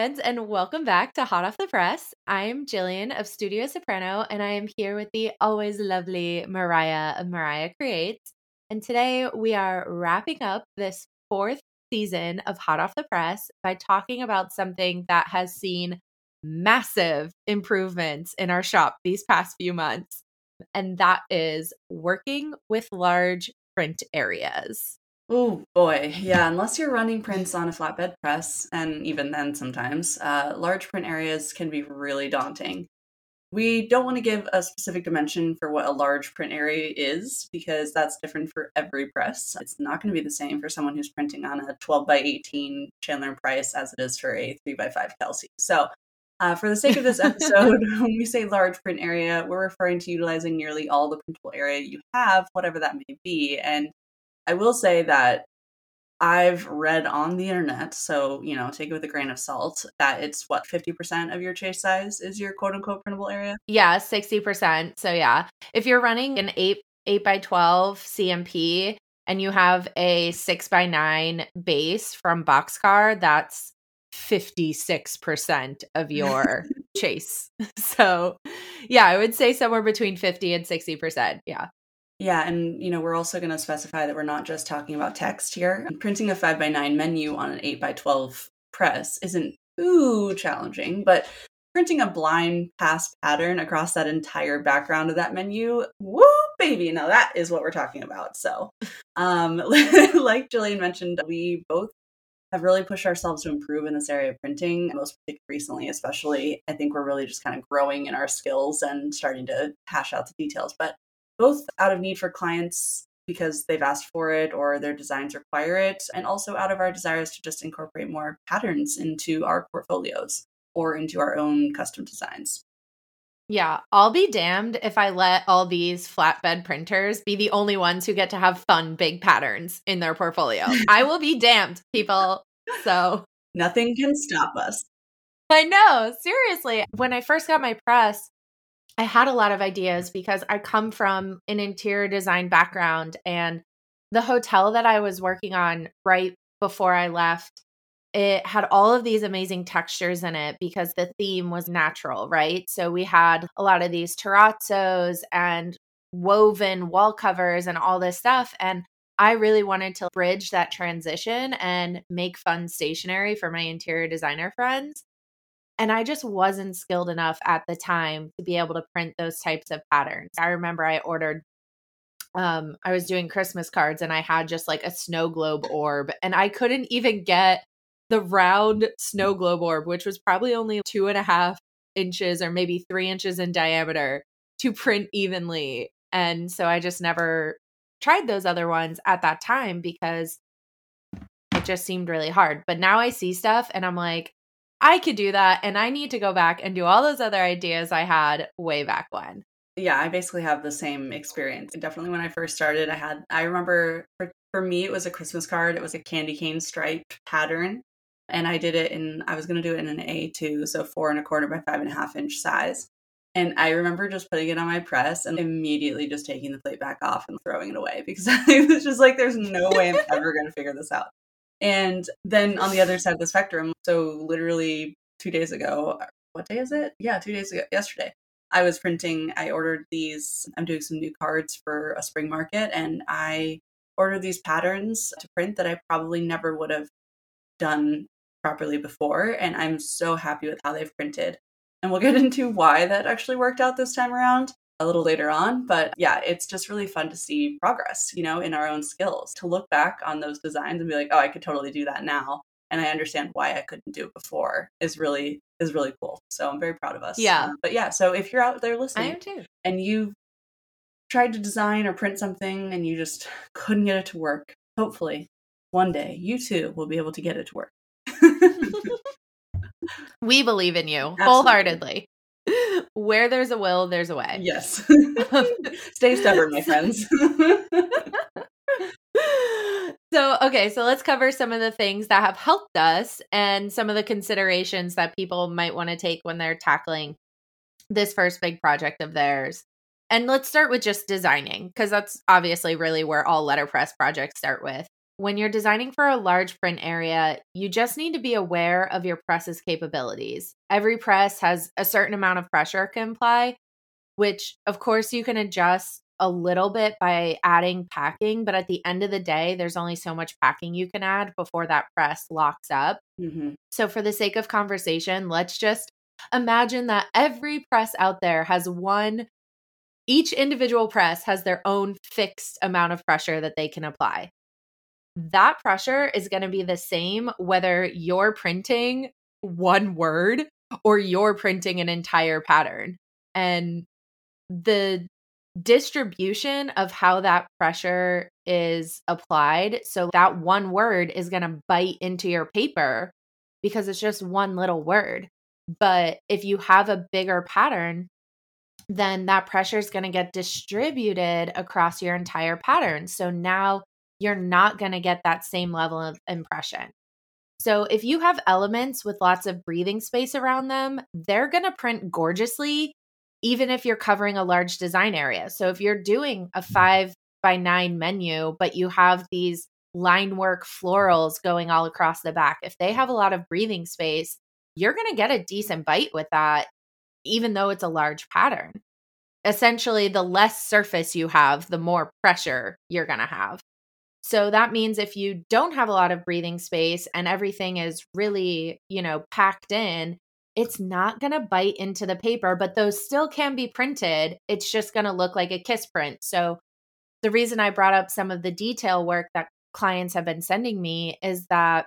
Friends, and welcome back to Hot Off the Press. I'm Jillian of Studio Soprano, and I am here with the always lovely Mariah of Mariah Creates. And today we are wrapping up this fourth season of Hot Off the Press by talking about something that has seen massive improvements in our shop these past few months, and that is working with large print areas. Oh boy, yeah. Unless you're running prints on a flatbed press, and even then, sometimes uh, large print areas can be really daunting. We don't want to give a specific dimension for what a large print area is because that's different for every press. It's not going to be the same for someone who's printing on a 12 by 18 Chandler Price as it is for a 3 by 5 Kelsey. So, uh, for the sake of this episode, when we say large print area, we're referring to utilizing nearly all the printable area you have, whatever that may be. And I will say that I've read on the internet, so you know, take it with a grain of salt, that it's what 50% of your chase size is your quote unquote printable area? Yeah, 60%. So yeah. If you're running an 8 8 by 12 C&P and you have a 6 by 9 base from Boxcar, that's 56% of your chase. So, yeah, I would say somewhere between 50 and 60%. Yeah. Yeah, and you know, we're also going to specify that we're not just talking about text here. Printing a 5 by 9 menu on an 8 by 12 press isn't too challenging, but printing a blind pass pattern across that entire background of that menu, woo baby, now that is what we're talking about. So, um like Jillian mentioned, we both have really pushed ourselves to improve in this area of printing, most recently, especially. I think we're really just kind of growing in our skills and starting to hash out the details. But both out of need for clients because they've asked for it or their designs require it, and also out of our desires to just incorporate more patterns into our portfolios or into our own custom designs. Yeah, I'll be damned if I let all these flatbed printers be the only ones who get to have fun big patterns in their portfolio. I will be damned, people. So, nothing can stop us. I know, seriously. When I first got my press, I had a lot of ideas because I come from an interior design background and the hotel that I was working on right before I left it had all of these amazing textures in it because the theme was natural, right? So we had a lot of these terrazzos and woven wall covers and all this stuff and I really wanted to bridge that transition and make fun stationery for my interior designer friends. And I just wasn't skilled enough at the time to be able to print those types of patterns. I remember I ordered um I was doing Christmas cards and I had just like a snow globe orb and I couldn't even get the round snow globe orb, which was probably only two and a half inches or maybe three inches in diameter to print evenly. And so I just never tried those other ones at that time because it just seemed really hard. But now I see stuff and I'm like, I could do that. And I need to go back and do all those other ideas I had way back when. Yeah, I basically have the same experience. Definitely when I first started, I had, I remember for, for me, it was a Christmas card. It was a candy cane striped pattern. And I did it in, I was going to do it in an A2, so four and a quarter by five and a half inch size. And I remember just putting it on my press and immediately just taking the plate back off and throwing it away because I was just like, there's no way I'm ever going to figure this out. And then on the other side of the spectrum, so literally two days ago, what day is it? Yeah, two days ago, yesterday, I was printing, I ordered these, I'm doing some new cards for a spring market, and I ordered these patterns to print that I probably never would have done properly before. And I'm so happy with how they've printed. And we'll get into why that actually worked out this time around a little later on. But yeah, it's just really fun to see progress, you know, in our own skills, to look back on those designs and be like, oh, I could totally do that now. And I understand why I couldn't do it before is really is really cool. So I'm very proud of us. Yeah. Um, but yeah, so if you're out there listening I am too. and you tried to design or print something and you just couldn't get it to work, hopefully one day you too will be able to get it to work. we believe in you Absolutely. wholeheartedly. Where there's a will, there's a way. Yes. Stay stubborn, my friends. so, okay, so let's cover some of the things that have helped us and some of the considerations that people might want to take when they're tackling this first big project of theirs. And let's start with just designing, because that's obviously really where all letterpress projects start with. When you're designing for a large print area, you just need to be aware of your press's capabilities. Every press has a certain amount of pressure it can apply, which of course you can adjust a little bit by adding packing, but at the end of the day, there's only so much packing you can add before that press locks up. Mm-hmm. So, for the sake of conversation, let's just imagine that every press out there has one, each individual press has their own fixed amount of pressure that they can apply that pressure is going to be the same whether you're printing one word or you're printing an entire pattern. And the distribution of how that pressure is applied. So that one word is going to bite into your paper because it's just one little word. But if you have a bigger pattern, then that pressure is going to get distributed across your entire pattern. So now you're not going to get that same level of impression. So, if you have elements with lots of breathing space around them, they're going to print gorgeously, even if you're covering a large design area. So, if you're doing a five by nine menu, but you have these line work florals going all across the back, if they have a lot of breathing space, you're going to get a decent bite with that, even though it's a large pattern. Essentially, the less surface you have, the more pressure you're going to have. So that means if you don't have a lot of breathing space and everything is really, you know, packed in, it's not going to bite into the paper, but those still can be printed. It's just going to look like a kiss print. So the reason I brought up some of the detail work that clients have been sending me is that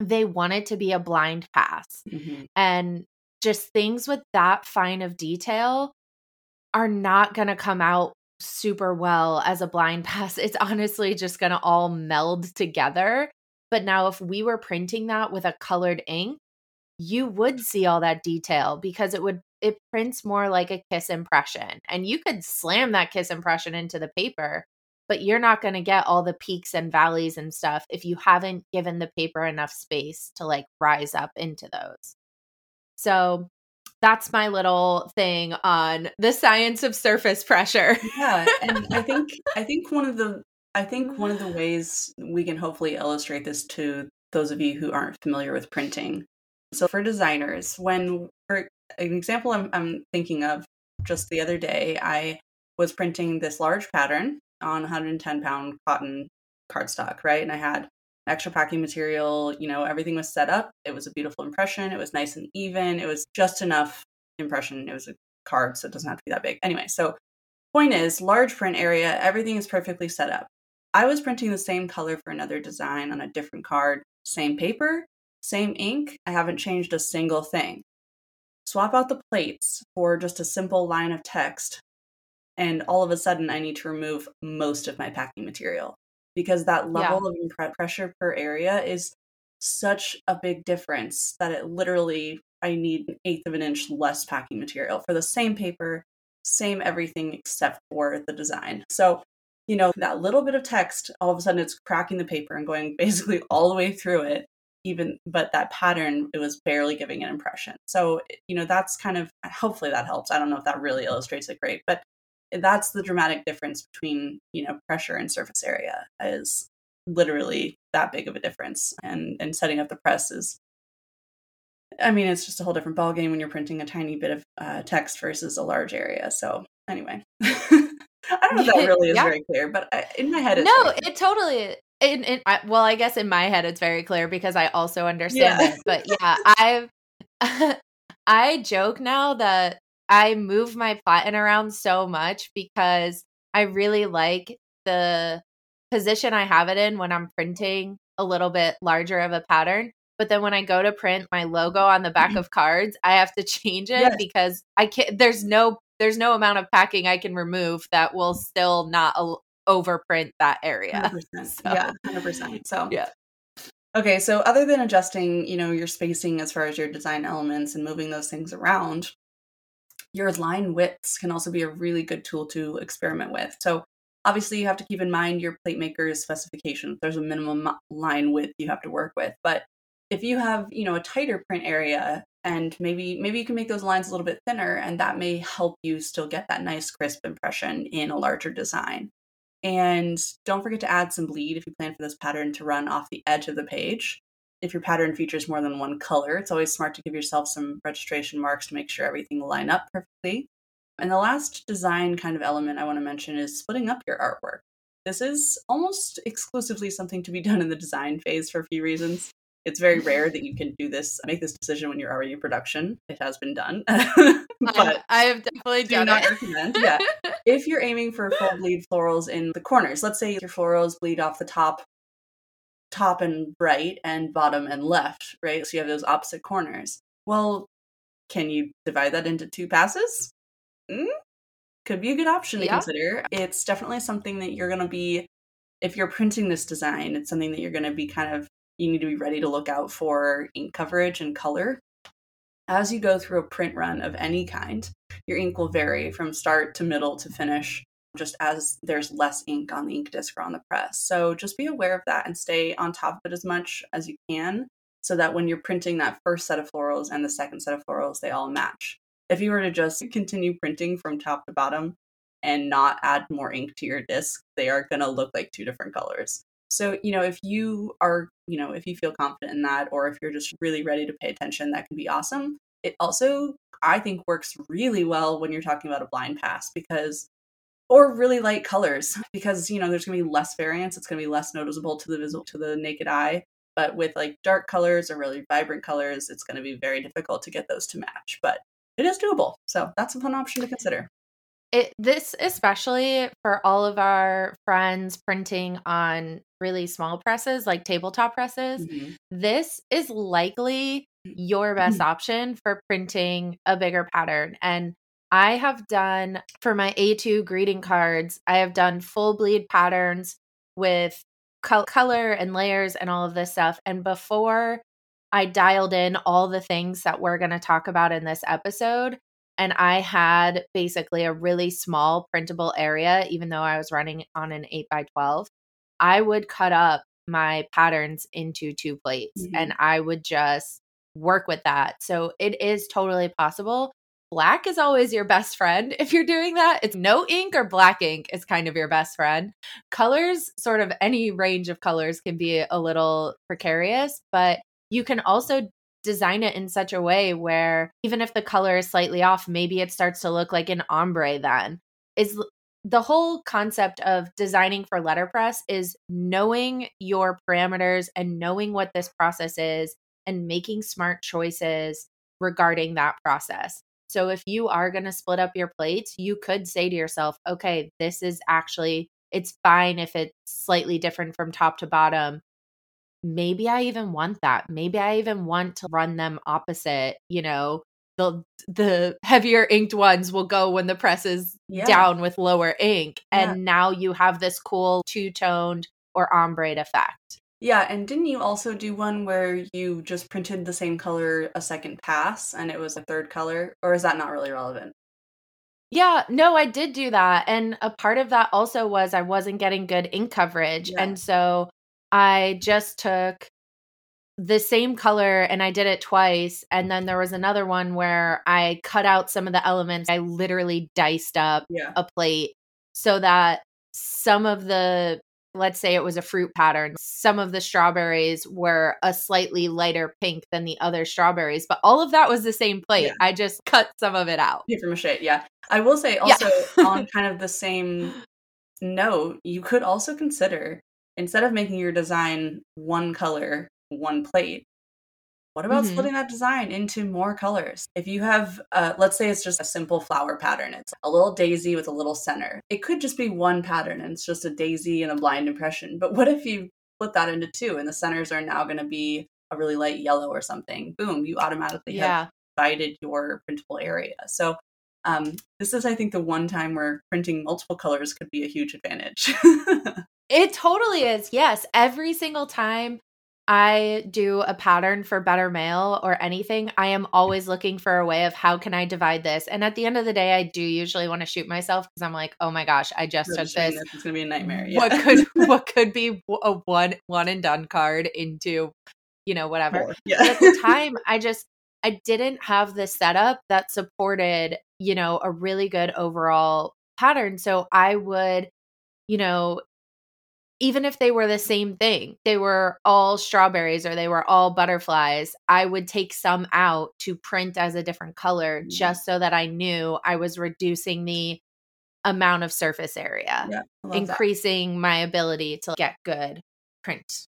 they want it to be a blind pass. Mm-hmm. And just things with that fine of detail are not going to come out super well as a blind pass. It's honestly just going to all meld together. But now, if we were printing that with a colored ink, you would see all that detail because it would it prints more like a kiss impression and you could slam that kiss impression into the paper but you're not going to get all the peaks and valleys and stuff if you haven't given the paper enough space to like rise up into those so that's my little thing on the science of surface pressure. yeah, and I think I think one of the I think one of the ways we can hopefully illustrate this to those of you who aren't familiar with printing. So for designers, when for an example I'm, I'm thinking of just the other day, I was printing this large pattern on 110 pound cotton cardstock, right? And I had extra packing material, you know, everything was set up. It was a beautiful impression. It was nice and even. It was just enough impression. It was a card, so it doesn't have to be that big. Anyway, so point is, large print area, everything is perfectly set up. I was printing the same color for another design on a different card, same paper, same ink. I haven't changed a single thing. Swap out the plates for just a simple line of text, and all of a sudden I need to remove most of my packing material because that level yeah. of pressure per area is such a big difference that it literally I need an eighth of an inch less packing material for the same paper, same everything except for the design. So, you know, that little bit of text, all of a sudden it's cracking the paper and going basically all the way through it. Even, but that pattern, it was barely giving an impression. So, you know, that's kind of hopefully that helps. I don't know if that really illustrates it great, but that's the dramatic difference between you know pressure and surface area is literally that big of a difference and and setting up the press is i mean it's just a whole different ballgame when you're printing a tiny bit of uh, text versus a large area so anyway i don't know if that really is yeah. very clear but I, in my head it's no it totally in, in I, well i guess in my head it's very clear because i also understand yeah. it but yeah i've i joke now that I move my platen around so much because I really like the position I have it in when I'm printing a little bit larger of a pattern. But then when I go to print my logo on the back mm-hmm. of cards, I have to change it yes. because I can't, there's no there's no amount of packing I can remove that will still not a- overprint that area. 100%. So, yeah, 100%. So, yeah. Okay, so other than adjusting, you know, your spacing as far as your design elements and moving those things around, your line widths can also be a really good tool to experiment with. So, obviously, you have to keep in mind your plate maker's specifications. There's a minimum line width you have to work with, but if you have, you know, a tighter print area and maybe maybe you can make those lines a little bit thinner and that may help you still get that nice crisp impression in a larger design. And don't forget to add some bleed if you plan for this pattern to run off the edge of the page. If your pattern features more than one color, it's always smart to give yourself some registration marks to make sure everything will line up perfectly. And the last design kind of element I want to mention is splitting up your artwork. This is almost exclusively something to be done in the design phase for a few reasons. It's very rare that you can do this, make this decision when you're already in production. It has been done, but I have definitely do done not it. recommend. Yeah, if you're aiming for full bleed florals in the corners, let's say your florals bleed off the top, top and right, and bottom and left, right? So you have those opposite corners. Well, can you divide that into two passes? Mm? Could be a good option to Yeah. consider. It's definitely something that you're going to be, if you're printing this design, it's something that you're going to be kind of, you need to be ready to look out for ink coverage and color. As you go through a print run of any kind, your ink will vary from start to middle to finish, just as there's less ink on the ink disc or on the press. So just be aware of that and stay on top of it as much as you can so that when you're printing that first set of florals and the second set of florals, they all match. If you were to just continue printing from top to bottom and not add more ink to your disc, they are going to look like two different colors. So, you know, if you are, you know, if you feel confident in that, or if you're just really ready to pay attention, that can be awesome. It also, I think, works really well when you're talking about a blind pass because, or really light colors, because, you know, there's going to be less variance. It's going to be less noticeable to the visual, to the naked eye. But with like dark colors or really vibrant colors, it's going to be very difficult to get those to match. But it is doable. So that's a fun option to consider. It this especially for all of our friends printing on really small presses like tabletop presses. Mhm. This is likely your best option for printing a bigger pattern and I have done for my A2 greeting cards, I have done full bleed patterns with col- color and layers and all of this stuff. And before I dialed in all the things that we're going to talk about in this episode, and I had basically a really small printable area, even though I was running on an 8 by 12 I would cut up my patterns into two plates Mhm. and I would just work with that. So it is totally possible. Black is always your best friend if you're doing that. It's no ink or black ink is kind of your best friend. Colors, sort of any range of colors, can be a little precarious, but you can also design it in such a way where even if the color is slightly off, maybe it starts to look like an ombre then. Is the whole concept of designing for letterpress is knowing your parameters and knowing what this process is and making smart choices regarding that process. So if you are going to split up your plates, you could say to yourself, okay, this is actually it's fine if it's slightly different from top to bottom. Maybe I even want that. Maybe I even want to run them opposite, you know, the the heavier inked ones will go when the press is Yeah. down with lower ink Yeah. and now you have this cool two-toned or ombre effect. Yeah, and didn't you also do one where you just printed the same color a second pass and it was a third color? Or is that not really relevant? Yeah, no, I did do that. And a part of that also was I wasn't getting good ink coverage. Yeah. And so I just took the same color and I did it twice. And then there was another one where I cut out some of the elements. I literally diced up Yeah. a plate so that some of the let's say it was a fruit pattern some of the strawberries were a slightly lighter pink than the other strawberries but all of that was the same plate Yeah. i just cut some of it out Paper mache, yeah. I will say Yeah. also on kind of the same note, you could also consider instead of making your design one color, one plate, what about Mhm. splitting that design into more colors? If you have, uh, let's say it's just a simple flower pattern, it's a little daisy with a little center. It could just be one pattern and it's just a daisy and a blind impression. But what if you split that into two and the centers are now going to be a really light yellow or something? Boom, you automatically have divided your printable area. So Um, this is, I think, the one time where printing multiple colors could be a huge advantage. it totally is. Yes. Every single time I do a pattern for better mail or anything, I am always looking for a way of how can I divide this. And at the end of the day, I do usually want to shoot myself because I'm like, oh my gosh, I just took this. It's gonna be a nightmare. Yeah. What could what could be a one one and done card into, you know, whatever. Yeah. at the time, I just I didn't have the setup that supported, you know, a really good overall pattern. So I would, you know, even if they were the same thing, they were all strawberries or they were all butterflies, I would take some out to print as a different color mm-hmm. just so that I knew I was reducing the amount of surface area, yeah, increasing that. my ability to get good print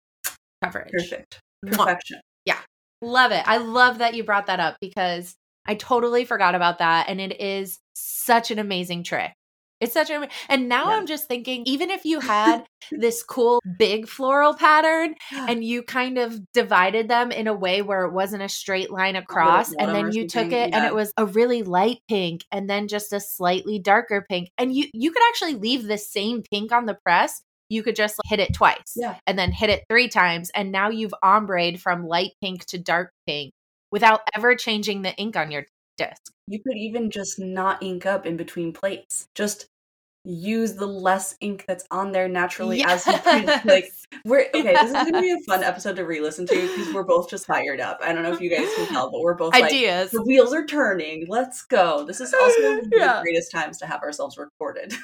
coverage. Perfect. Perfection. Yeah. Love it. I love that you brought that up because I totally forgot about that. And it is such an amazing trick. It's such a and now yeah. I'm just thinking even if you had this cool big floral pattern and you kind of divided them in a way where it wasn't a straight line across and then you took it yeah. and it was a really light pink and then just a slightly darker pink and you you could actually leave the same pink on the press you could just hit it twice yeah. and then hit it three times and now you've ombre from light pink to dark pink without ever changing the ink on your disc. You could even just not ink up in between plates. Just use the less ink that's on there naturally yes. as you print. Like we're okay. This is gonna be a fun episode to re-listen to because we're both just fired up. I don't know if you guys can tell, but we're both ideas. Like, the wheels are turning. Let's go. This is also one of the greatest times to have ourselves recorded.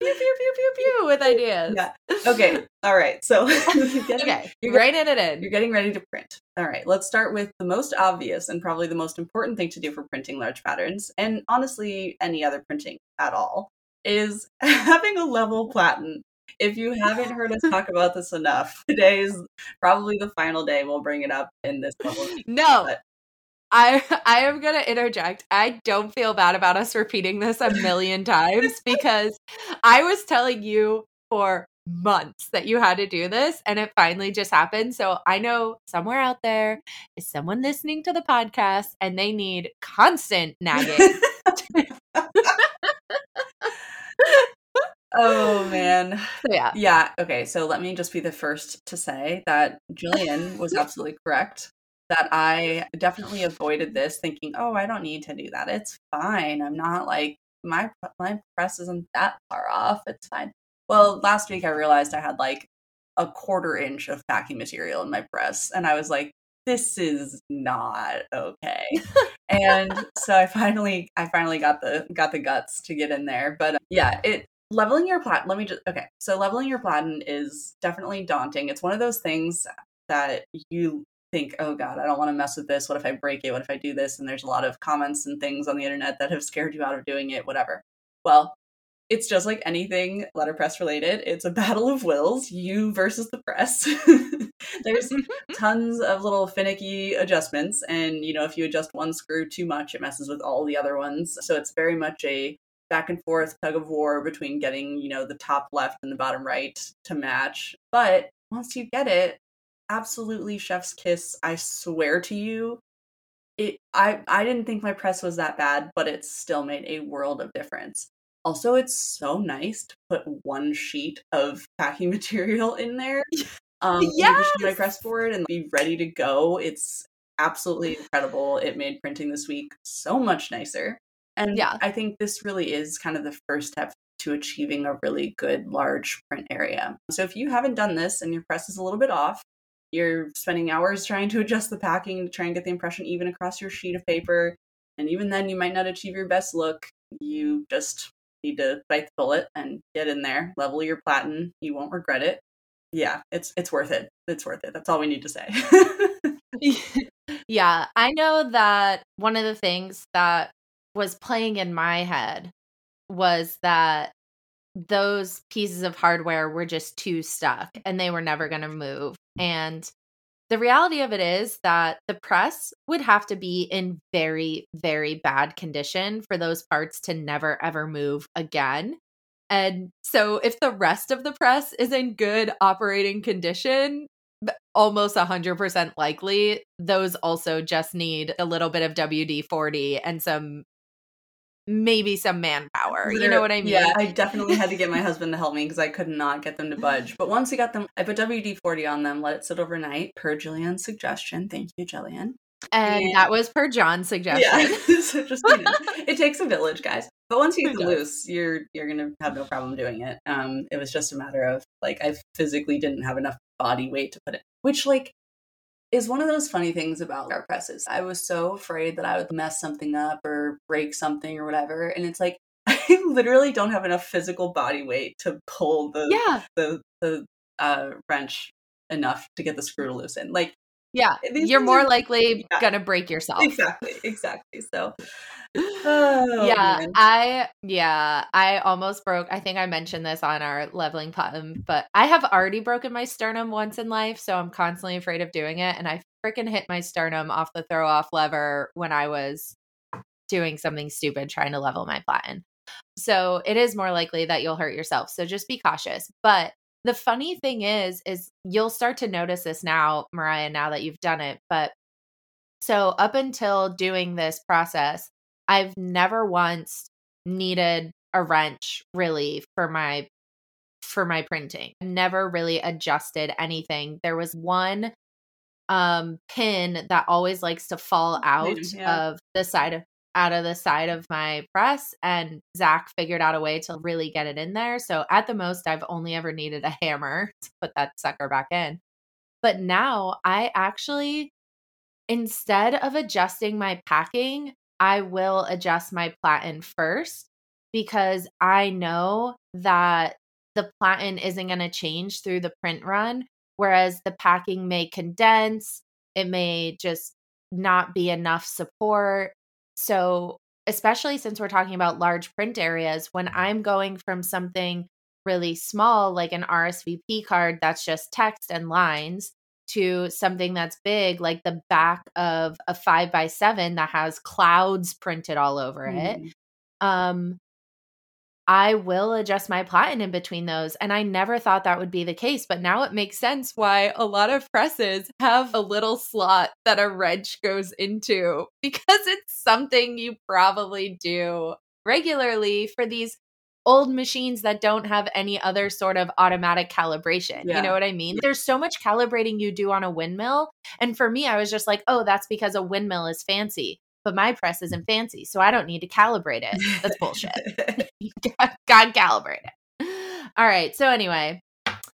Pew pew pew pew pew with ideas. Yeah. Okay. All right. So you're getting, okay, you're writing it in. You're getting ready to print. All right. Let's start with the most obvious and probably the most important thing to do for printing large patterns, and honestly, any other printing at all, is having a level platen. If you haven't heard us talk about this enough, today is probably the final day we'll bring it up in this level. No, I I am going to interject. I don't feel bad about us repeating this a million times because I was telling you for months that you had to do this and it finally just happened. So I know somewhere out there is someone listening to the podcast and they need constant nagging. oh man. So, yeah. Yeah. Okay. So let me just be the first to say that Jillian was absolutely correct that I definitely avoided this thinking, oh, I don't need to do that. It's fine. I'm not like my my press isn't that far off. It's fine. Well, last week I realized I had like a quarter inch of packing material in my press, and I was like, this is not okay. and so I finally I finally got the got the guts to get in there. But uh, yeah, it leveling your plat let me just okay so leveling your platen is definitely daunting it's one of those things that you think, oh God, I don't want to mess with this. What if I break it? What if I do this? And there's a lot of comments and things on the internet that have scared you out of doing it, whatever. Well, it's just like anything letterpress related. It's a battle of wills, you versus the press. There's tons of little finicky adjustments. And, you know, if you adjust one screw too much, it messes with all the other ones. So it's very much a back and forth tug of war between getting, you know, the top left and the bottom right to match. But once you get it, absolutely chef's kiss. I swear to you. It I I didn't think my press was that bad, but it still made a world of difference. Also, it's so nice to put one sheet of packing material in there. Um yes! my press board and be ready to go. It's absolutely incredible. It made printing this week so much nicer. And yeah. I think this really is kind of the first step to achieving a really good large print area. So if you haven't done this and your press is a little bit off, you're spending hours trying to adjust the packing to try and get the impression even across your sheet of paper. And even then, you might not achieve your best look. You just need to bite the bullet and get in there, level your platen. You won't regret it. Yeah, it's it's worth it. It's worth it. That's all we need to say. yeah, I know that one of the things that was playing in my head was that those pieces of hardware were just too stuck and they were never going to move. And the reality of it is that the press would have to be in very, very bad condition for those parts to never ever move again. And so, if the rest of the press is in good operating condition, almost 100% likely those also just need a little bit of WD-40 and some maybe some manpower. You know what I mean? Yeah, I definitely had to get my husband to help me because I could not get them to budge. But once we got them, I put WD 40 on them, let it sit overnight per Jillian's suggestion. Thank you, Jillian. And, and that was per John's suggestion. Yeah. so just you know, it takes a village, guys. But once you get loose, you're you're gonna have no problem doing it. Um, it was just a matter of like I physically didn't have enough body weight to put it, which like is one of those funny things about our presses. I was so afraid that I would mess something up or break something or whatever. And it's like I literally don't have enough physical body weight to pull the yeah. the the uh, wrench enough to get the screw to loosen. Like yeah, you're more are, likely yeah. gonna break yourself. Exactly, exactly. So Oh, yeah, man. I yeah, I almost broke. I think I mentioned this on our leveling button, but I have already broken my sternum once in life, so I'm constantly afraid of doing it. And I freaking hit my sternum off the throw off lever when I was doing something stupid trying to level my platen. So it is more likely that you'll hurt yourself. So just be cautious. But the funny thing is, is you'll start to notice this now, Mariah, now that you've done it. But so up until doing this process, I've never once needed a wrench really for my for my printing. Never really adjusted anything. There was one um pin that always likes to fall out yeah. of the side of out of the side of my press and Zach figured out a way to really get it in there. So at the most I've only ever needed a hammer to put that sucker back in. But now I actually instead of adjusting my packing, I will adjust my platen first because I know that the platen isn't going to change through the print run, whereas the packing may condense, it may just not be enough support. So, especially since we're talking about large print areas, when I'm going from something really small, like an RSVP card that's just text and lines, to something that's big, like the back of a five by seven that has clouds printed all over mm. it, um, I will adjust my platen in between those. And I never thought that would be the case, but now it makes sense why a lot of presses have a little slot that a wrench goes into because it's something you probably do regularly for these old machines that don't have any other sort of automatic calibration. Yeah. You know what I mean? There's so much calibrating you do on a windmill. And for me, I was just like, oh, that's because a windmill is fancy. But my press isn't mm. fancy, so I don't need to calibrate it. That's bullshit. God calibrate it. All right. So anyway,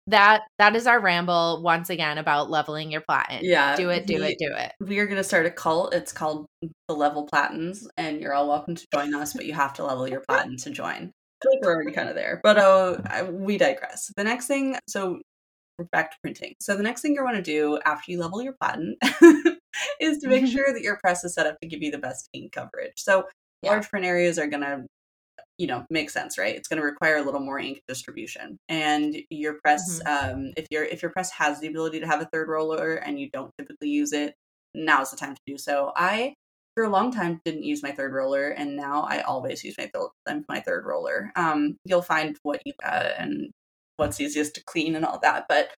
that that is our ramble once again about leveling your platen. Yeah. Do it, do we, it, do it. We are gonna start a cult. It's called the Level Platens, and you're all welcome to join us, but you have to level your platen to join we're already kind of there. But uh, we digress. The next thing, so we're back to printing. So the next thing you want to do after you level your platen is to make mm-hmm. sure that your press is set up to give you the best ink coverage. So yeah. large print areas are going to you know make sense right it's going to require a little more ink distribution and your press mm-hmm. um, if your if your press has the ability to have a third roller and you don't typically use it now's the time to do so i for a long time didn't use my third roller and now i always use my th- my third roller. Um, you'll find what you uh, and what's easiest to clean and all that but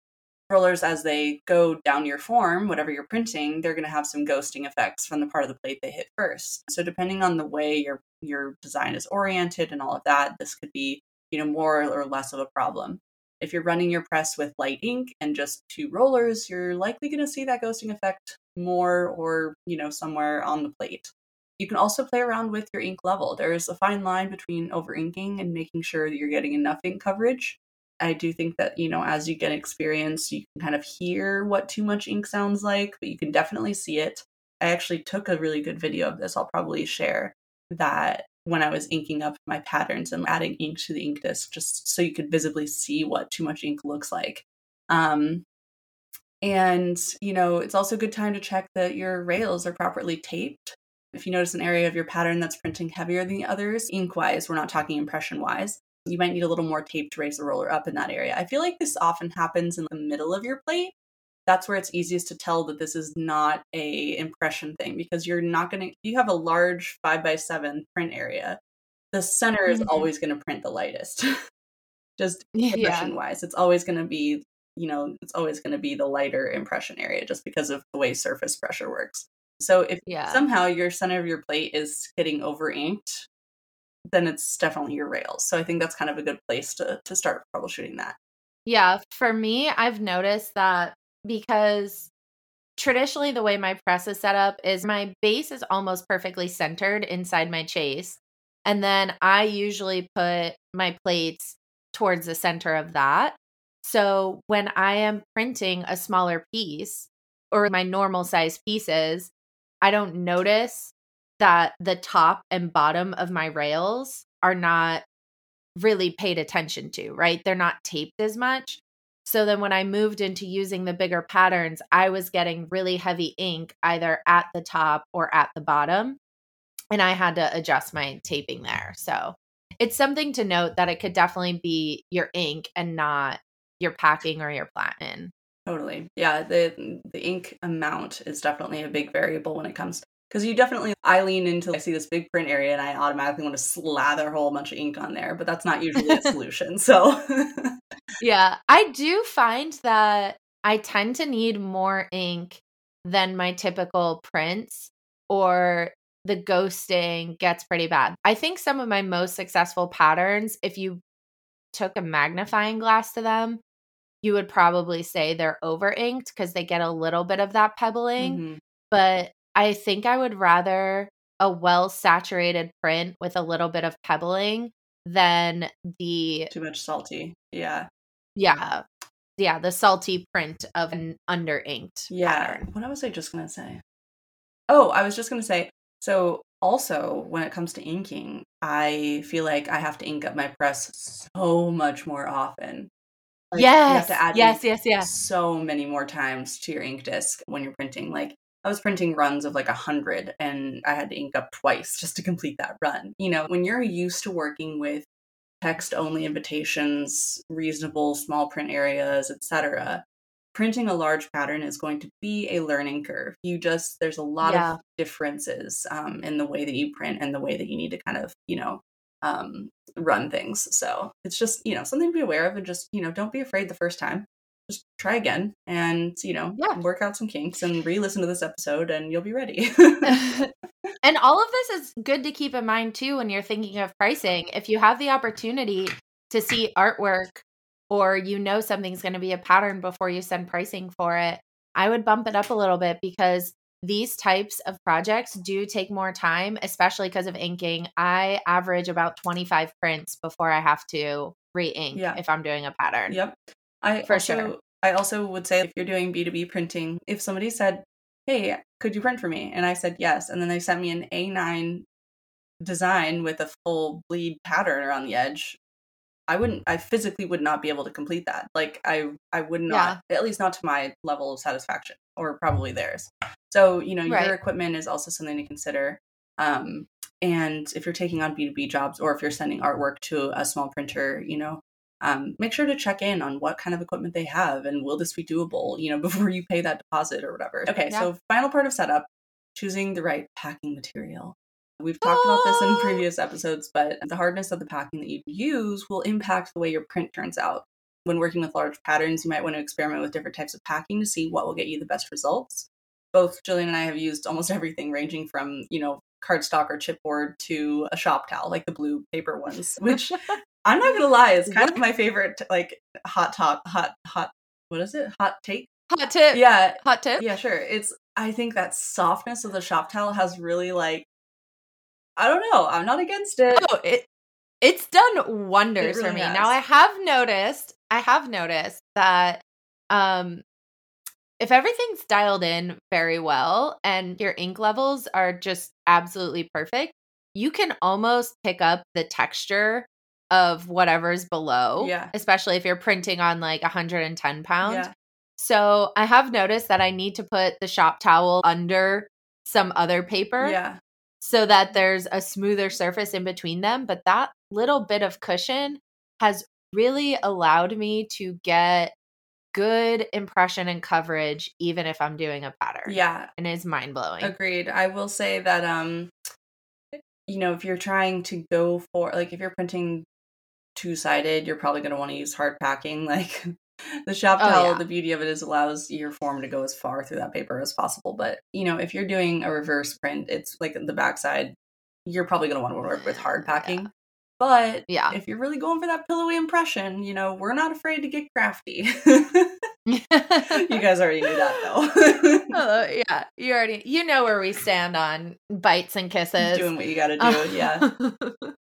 rollers as they go down your form whatever you're printing they're going to have some ghosting effects from the part of the plate they hit first. So depending on the way your your design is oriented and all of that this could be you know more or less of a problem if you're running your press with light ink and just two rollers, you're likely going to see that ghosting effect more or, you know, somewhere on the plate. You can also play around with your ink level. There's a fine line between over inking and making sure that you're getting enough ink coverage. I do think that, you know, as you get experience, you can kind of hear what too much ink sounds like, but you can definitely see it. I actually took a really good video of this, I'll probably share that when I was inking up my patterns and adding ink to the ink disc just so you could visibly see what too much ink looks like. Um, and, you know, it's also a good time to check that your rails are properly taped. If you notice an area of your pattern that's printing heavier than the others, ink wise, we're not talking impression wise, you might need a little more tape to raise the roller up in that area. I feel like this often happens in the middle of your plate that's where it's easiest to tell that this is not a impression thing because you're not going to you have a large 5 by 7 print area the center mm-hmm. is always going to print the lightest just impression wise it's always going to be you know, it's always going to be the lighter impression area just because of the way surface pressure works. So if Yeah. somehow your center of your plate is getting over inked, then it's definitely your rails. So I think that's kind of a good place to to start troubleshooting that. Yeah, for me, I've noticed that because traditionally the way my press is set up is my base is almost perfectly centered inside my chase. And then I usually put my plates towards the center of that. So when I am printing a smaller piece or my normal size pieces, I don't notice that the top and bottom of my rails are not really paid attention to, right? They're not taped as much. So then when I moved into using the bigger patterns, I was getting really heavy ink either at the top or at the bottom. And I had to adjust my taping there. So it's something to note that it could definitely be your ink and not your packing or your platen. Totally. Yeah, the the ink amount is definitely a big variable when it comes because you definitely I lean into I see this big print area and I automatically want to slather a whole bunch of ink on there, but that's not usually a solution. So Yeah, I do find that I tend to need more ink than my typical prints, or the ghosting gets pretty bad. I think some of my most successful patterns, if you took a magnifying glass to them, you would probably say they're over inked because they get a little bit of that pebbling. Mhm. But I think I would rather a well saturated print with a little bit of pebbling than the too much salty. Yeah. yeah yeah the salty print of an under inked Yeah. pattern What was I just gonna say? Oh, I was just gonna say. So also, when it comes to inking, I feel like I have to ink up my press so much more often. Like, you have yes to add yes yes yes so many more times to your ink disc when you're printing. Like I was printing runs of like a hundred, and I had to ink up twice just to complete that run. You know, when you're used to working with text only invitations, reasonable small print areas, etc. Printing a large pattern is going to be a learning curve. You just there's a lot Yeah. of differences um, in the way that you print and the way that you need to kind of you know um, run things. So it's just you know something to be aware of, and just you know don't be afraid the first time. Just try again, and you know Yeah. work out some kinks, and re-listen to this episode, and you'll be ready. and all of this is good to keep in mind too when you're thinking of pricing if you have the opportunity to see artwork or you know something's going to be a pattern before you send pricing for it i would bump it up a little bit because these types of projects do take more time especially because of inking i average about 25 prints before i have to re-ink Yeah. if i'm doing a pattern Yep. I For also sure. I also would say if you're doing B2B printing, if somebody said, "Hey, could you print for me?" and I said yes, and then they sent me an A9 design with a full bleed pattern around the edge, I wouldn't I physically would not be able to complete that. Like I I would not yeah. at least not to my level of satisfaction or probably theirs. So, you know, Right. your equipment is also something to consider. Um and if you're taking on B2B jobs or if you're sending artwork to a small printer, you know, um, make sure to check in on what kind of equipment they have and will this be doable, you know, before you pay that deposit or whatever. Okay, Yeah. so final part of setup choosing the right packing material. We've talked about this in previous episodes, but the hardness of the packing that you use will impact the way your print turns out. When working with large patterns, you might want to experiment with different types of packing to see what will get you the best results. Both Jillian and I have used almost everything, ranging from, you know, cardstock or chipboard to a shop towel, like the blue paper ones, which I'm not gonna lie, it's kind of my favorite, like hot top, hot, hot. What is it? Hot take? hot tip Yeah, hot tip yeah, sure. It's. I think that softness of the shop towel has really like. I don't know. I'm not against it. Oh, it it's done wonders It for me. has. Now I have noticed, I have noticed that um if everything's dialed in very well and your ink levels are just absolutely perfect, you can almost pick up the texture of whatever's below, Yeah. especially if you're printing on like 110 pounds. Yeah. So I have noticed that I need to put the shop towel under some other paper Yeah. so that there's a smoother surface in between them. But that little bit of cushion has really allowed me to get good impression and coverage, even if I'm doing a pattern. Yeah. And it's mind blowing. Agreed. I will say that um you know, if you're trying to go for like if you're printing two-sided, you're probably going to want to use hard packing like the shop Oh, towel, yeah. the beauty of it is allows your form to go as far through that paper as possible. But you know, if you're doing a reverse print, it's like the backside. You're probably going to want to work with hard packing. But Yeah. if you're really going for that pillowy impression, you know, we're not afraid to get crafty. you guys already knew that though. Oh, uh, yeah, you already you know where we stand on bites and kisses. Doing what you got to do, yeah. Um,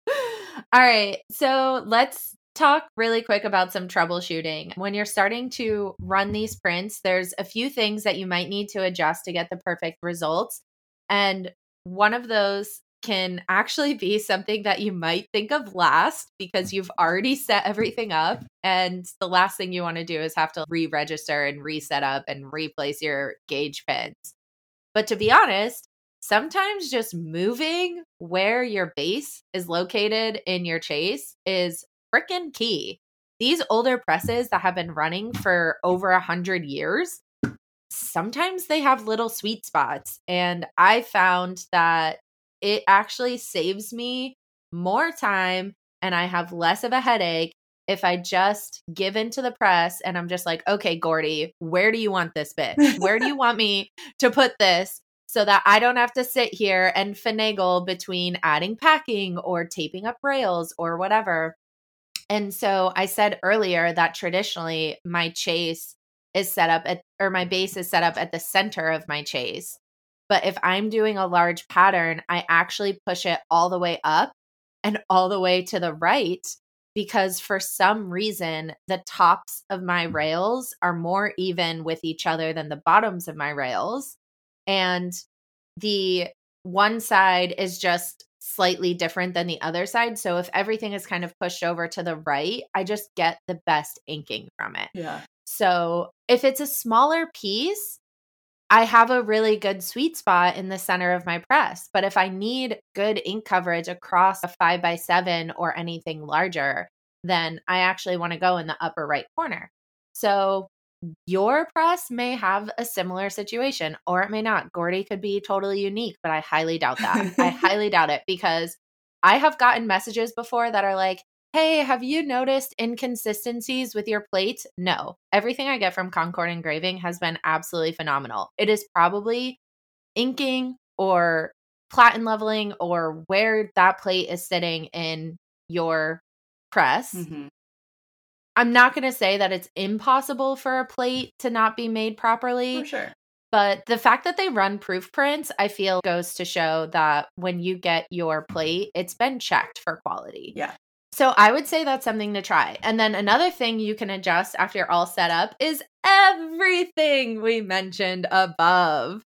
All right, so let's talk really quick about some troubleshooting. When you're starting to run these prints, there's a few things that you might need to adjust to get the perfect results. And one of those can actually be something that you might think of last because you've already set everything up. And the last thing you want to do is have to re register and reset up and replace your gauge pins. But to be honest, sometimes just moving where your base is located in your chase is freaking key. These older presses that have been running for over a hundred years, sometimes they have little sweet spots. And I found that it actually saves me more time and I have less of a headache if I just give into the press and I'm just like, okay, Gordy, where do you want this bit? Where do you want me to put this so that I don't have to sit here and finagle between adding packing or taping up rails or whatever? And so I said earlier that traditionally my chase is set up at, or my base is set up at the center of my chase. But if I'm doing a large pattern, I actually push it all the way up and all the way to the right because for some reason the tops of my rails are more even with each other than the bottoms of my rails. And the one side is just slightly different than the other side. So if everything is kind of pushed over to the right, I just get the best inking from it. yeah. So if it's a smaller piece, I have a really good sweet spot in the center of my press. But if I need good ink coverage across a five by seven or anything larger, then I actually want to go in the upper right corner. So your press may have a similar situation or it may not. Gordy could be totally unique, but I highly doubt that. I highly doubt it because I have gotten messages before that are like, Hey, have you noticed inconsistencies with your plate? No. Everything I get from Concord Engraving has been absolutely phenomenal. It is probably inking or platen leveling or where that plate is sitting in your press. Mhm. I'm not going to say that it's impossible for a plate to not be made properly, For sure. but the fact that they run proof prints, I feel goes to show that when you get your plate, it's been checked for quality. Yeah. So I would say that's something to try. And then another thing you can adjust after you're all set up is everything we mentioned above.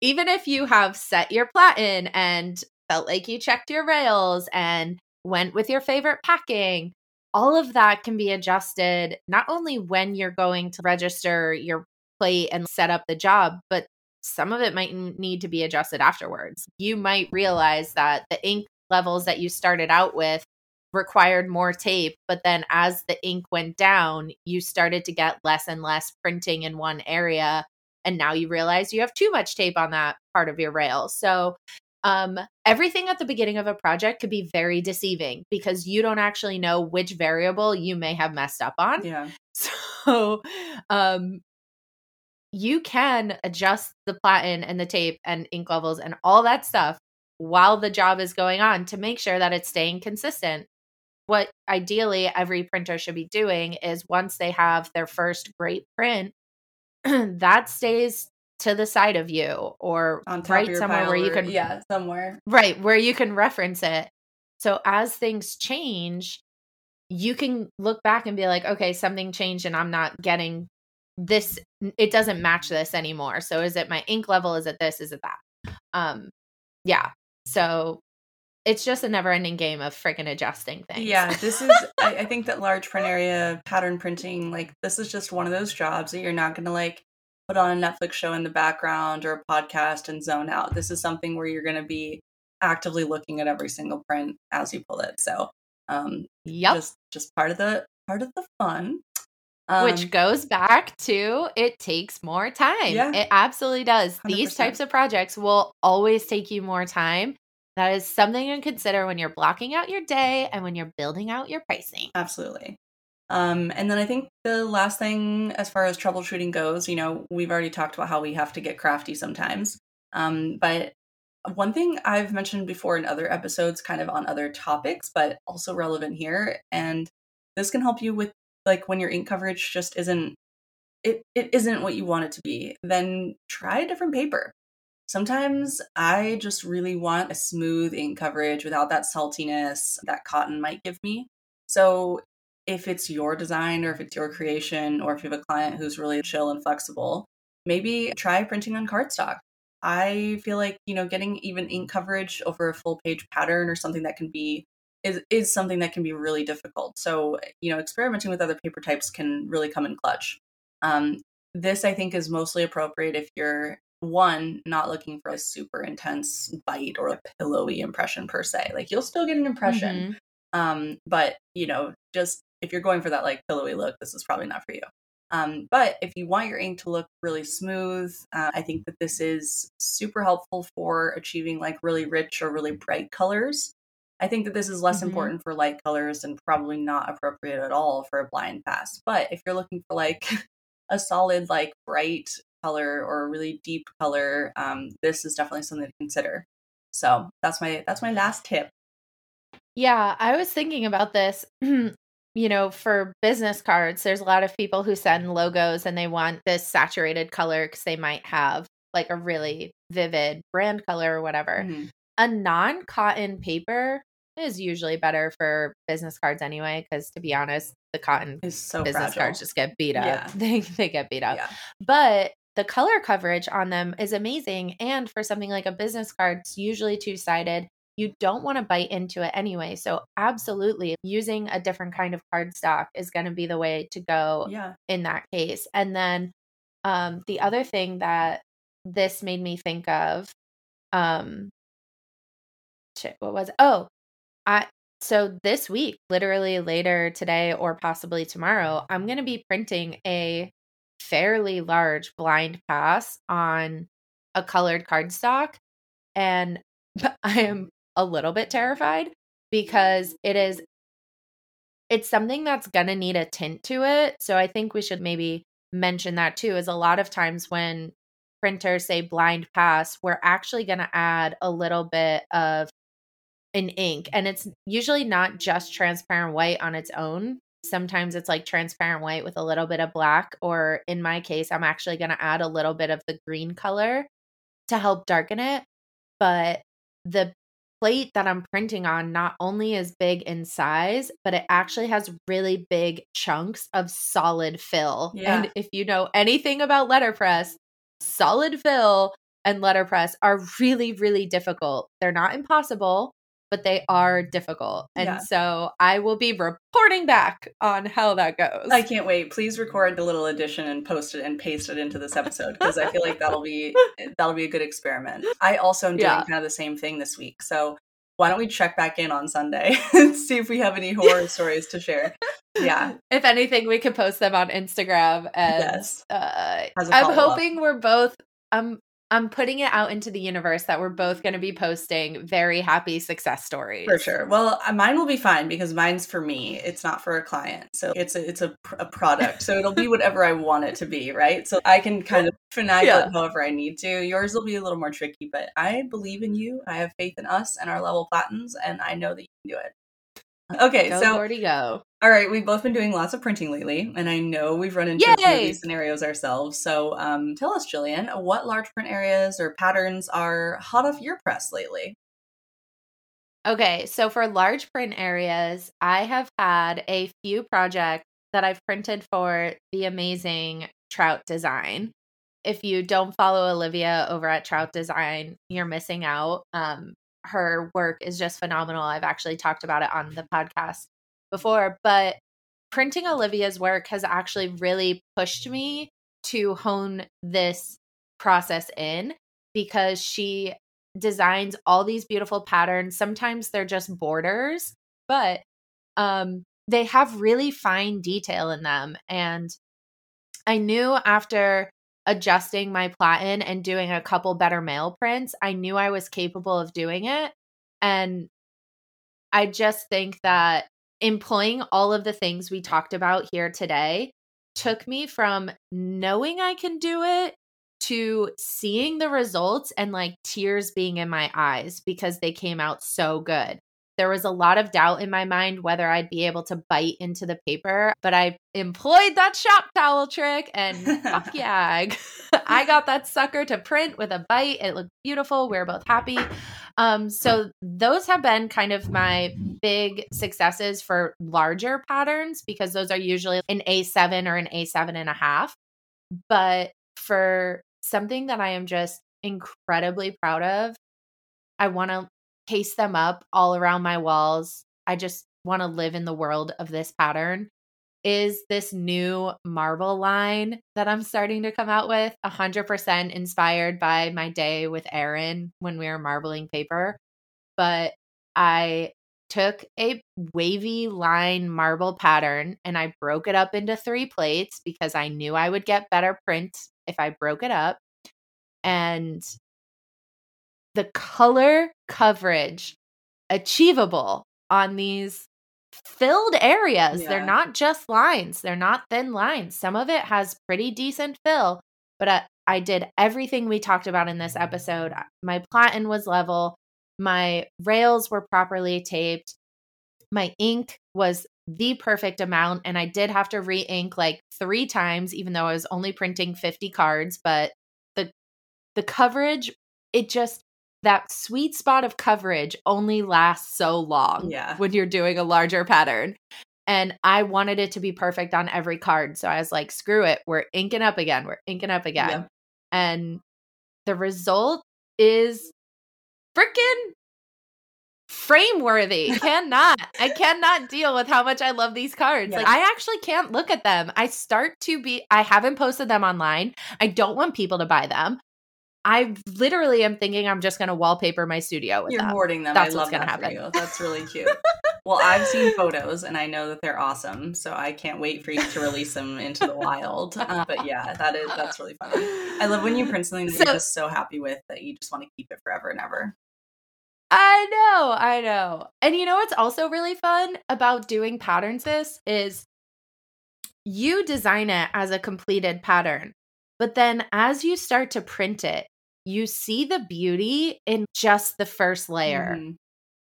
Even if you have set your platen and felt like you checked your rails and went with your favorite packing, all of that can be adjusted not only when you're going to register your plate and set up the job, but some of it might need to be adjusted afterwards. You might realize that the ink levels that you started out with required more tape, but then as the ink went down, you started to get less and less printing in one area. And now you realize you have too much tape on that part of your rail. So, um, everything at the beginning of a project could be very deceiving because you don't actually know which variable you may have messed up on. Yeah. So, um, you can adjust the platen and the tape and ink levels and all that stuff while the job is going on to make sure that it's staying consistent. What ideally every printer should be doing is once they have their first great print, that stays to the side of you or On top right somewhere where you can yeah, somewhere. right where you can reference it. So as things change you can look back and be like okay something changed and i'm not getting this it doesn't match this anymore. So is it my ink level? Is it this? Is it that? Um yeah. So it's just a never ending game of freaking adjusting things. Yeah, this is. I, I think that large print area pattern printing, like this is just one of those jobs that you're not going to like put on a Netflix show in the background or a podcast and zone out. This is something where you're going to be actively looking at every single print as you pull it. So, um, yep just just part of the part of the fun. Um, which goes back to it takes more time. Yeah. It absolutely does. These 100%. types of projects will always take you more time. That is something to consider when you're blocking out your day and when you're building out your pricing. absolutely. Um, and then I think the last thing, as far as troubleshooting goes, you know, we've already talked about how we have to get crafty sometimes. Um, but one thing I've mentioned before in other episodes, kind of on other topics, but also relevant here, and this can help you with like when your ink coverage just isn't it, it isn't what you want it to be, then try a different paper. Sometimes I just really want a smooth ink coverage without that saltiness that cotton might give me. So if it's your design or if it's your creation or if you have a client who's really chill and flexible, maybe try printing on cardstock. I feel like, you know, getting even ink coverage over a full page pattern or something that can be is is something that can be really difficult. So, you know, experimenting with other paper types can really come in clutch. Um, this I think is mostly appropriate if you're one not looking for a super intense bite or a pillowy impression per se. Like you'll still get an impression, mm-hmm. um, but you know, just if you're going for that like pillowy look, this is probably not for you. Um, but if you want your ink to look really smooth, uh, I think that this is super helpful for achieving like really rich or really bright colors. I think that this is less mm-hmm. important for light colors and probably not appropriate at all for a blind pass. But if you're looking for like a solid, like bright color or a really deep color, um, this is definitely something to consider. So that's my that's my last tip. Yeah, I was thinking about this. you know, for business cards, there's a lot of people who send logos and they want this saturated color because they might have like a really vivid brand color or whatever. Mm-hmm. A non cotton paper is usually better for business cards anyway, because to be honest, the cotton is so business fragile. cards just get beat up. Yeah. They they get beat up. Yeah. But the color coverage on them is amazing. And for something like a business card, it's usually two sided you don't want to bite into it anyway. So, absolutely, using a different kind of cardstock is going to be the way to go yeah. in that case. And then um, the other thing that this made me think of, um, shit, what was it? Oh, I so this week, literally later today or possibly tomorrow, I'm going to be printing a fairly large blind pass on a colored cardstock. And I am a little bit terrified because it is it's something that's going to need a tint to it. So I think we should maybe mention that too is a lot of times when printers say blind pass, we're actually going to add a little bit of an ink and it's usually not just transparent white on its own. Sometimes it's like transparent white with a little bit of black or in my case I'm actually going to add a little bit of the green color to help darken it. But the plate that I'm printing on not only is big in size, but it actually has really big chunks of solid fill. Yeah. And if you know anything about letterpress, solid fill and letterpress are really, really difficult. They're not impossible, but they are difficult. And yeah. so I will be reporting back on how that goes. I can't wait. Please record the little addition and post it and paste it into this episode because I feel like that'll be that'll be a good experiment. I also am doing yeah. kind of the same thing this week. So why don't we check back in on Sunday and see if we have any horror stories to share? Yeah. If anything, we could post them on Instagram. And yes. uh, I'm hoping we're both. I'm I'm putting it out into the universe that we're both going to be posting very happy success stories. For sure. Well, uh, mine will be fine because mine's for me. It's not for a client. So it's a it's a, a product. So it'll be whatever I want it to be, right? So I can kind of finagle yeah. it however I need to. Yours will be a little more tricky, but I believe in you. I have faith in us and our level platens, and I know that you can do it. Okay, go, so Gordy, go. All right, we've both been doing lots of printing lately, and I know we've run into Yay! a few of these scenarios ourselves. So, um, tell us, Jillian, what large print areas or patterns are hot off your press lately? Okay, so for large print areas, I have had a few projects that I've printed for the amazing Trout Design. If you don't follow Olivia over at Trout Design, you're missing out. Um, her work is just phenomenal. I've actually talked about it on the podcast before, but printing Olivia's work has actually really pushed me to hone this process in because she designs all these beautiful patterns. Sometimes they're just borders, but um they have really fine detail in them and I knew after adjusting my platen and doing a couple better mail prints, I knew I was capable of doing it. And I just think that employing all of the things we talked about here today took me from knowing I can do it to seeing the results and like tears being in my eyes because they came out so good. There was a lot of doubt in my mind whether I'd be able to bite into the paper, but I employed that shop towel trick and fuck yeah, I got that sucker to print with a bite. It looked beautiful. We are both happy. Um, so those have been kind of my big successes for larger patterns because those are usually an A7 or an A7 and a half. But for something that I am just incredibly proud of, I want to paste them up all around my walls. I just want to live in the world of this pattern. Is this new marble line that I'm starting to come out with 100% inspired by my day with Erin when we were marbling paper? But I took a wavy line marble pattern and I broke it up into three plates because I knew I would get better print if I broke it up. And the color coverage achievable on these filled areas. Yeah. They're not just lines, they're not thin lines. Some of it has pretty decent fill, but I, I did everything we talked about in this episode. My platen was level, my rails were properly taped, my ink was the perfect amount, and I did have to re ink like three times, even though I was only printing 50 cards, but the the coverage it just that sweet spot of coverage only lasts so long yeah. when you're doing a larger pattern. And I wanted it to be perfect on every card. So I was like, screw it. We're inking up again. We're inking up again. Yeah. And the result is freaking frame worthy. cannot. I cannot deal with how much I love these cards. Yeah. Like I actually can't look at them. I start to be I haven't posted them online. I don't want people to buy them. I literally am thinking I'm just going to wallpaper my studio with You're them. hoarding them. That's I what's going to happen. You. That's really cute. well, I've seen photos and I know that they're awesome, so I can't wait for you to release them into the wild. Uh, but yeah, that is that's really fun. I love when you print something that so, you're just so happy with that you just want to keep it forever and ever. I know, I know. And you know what's also really fun about doing patterns this is you design it as a completed pattern. But then as you start to print it, you see the beauty in just the first layer mm-hmm.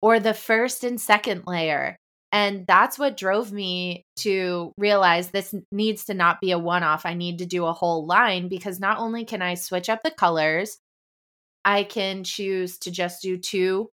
or the first and second layer. And that's what drove me to realize this needs to not be a one off. I need to do a whole line because not only can I switch up the colors, I can choose to just do two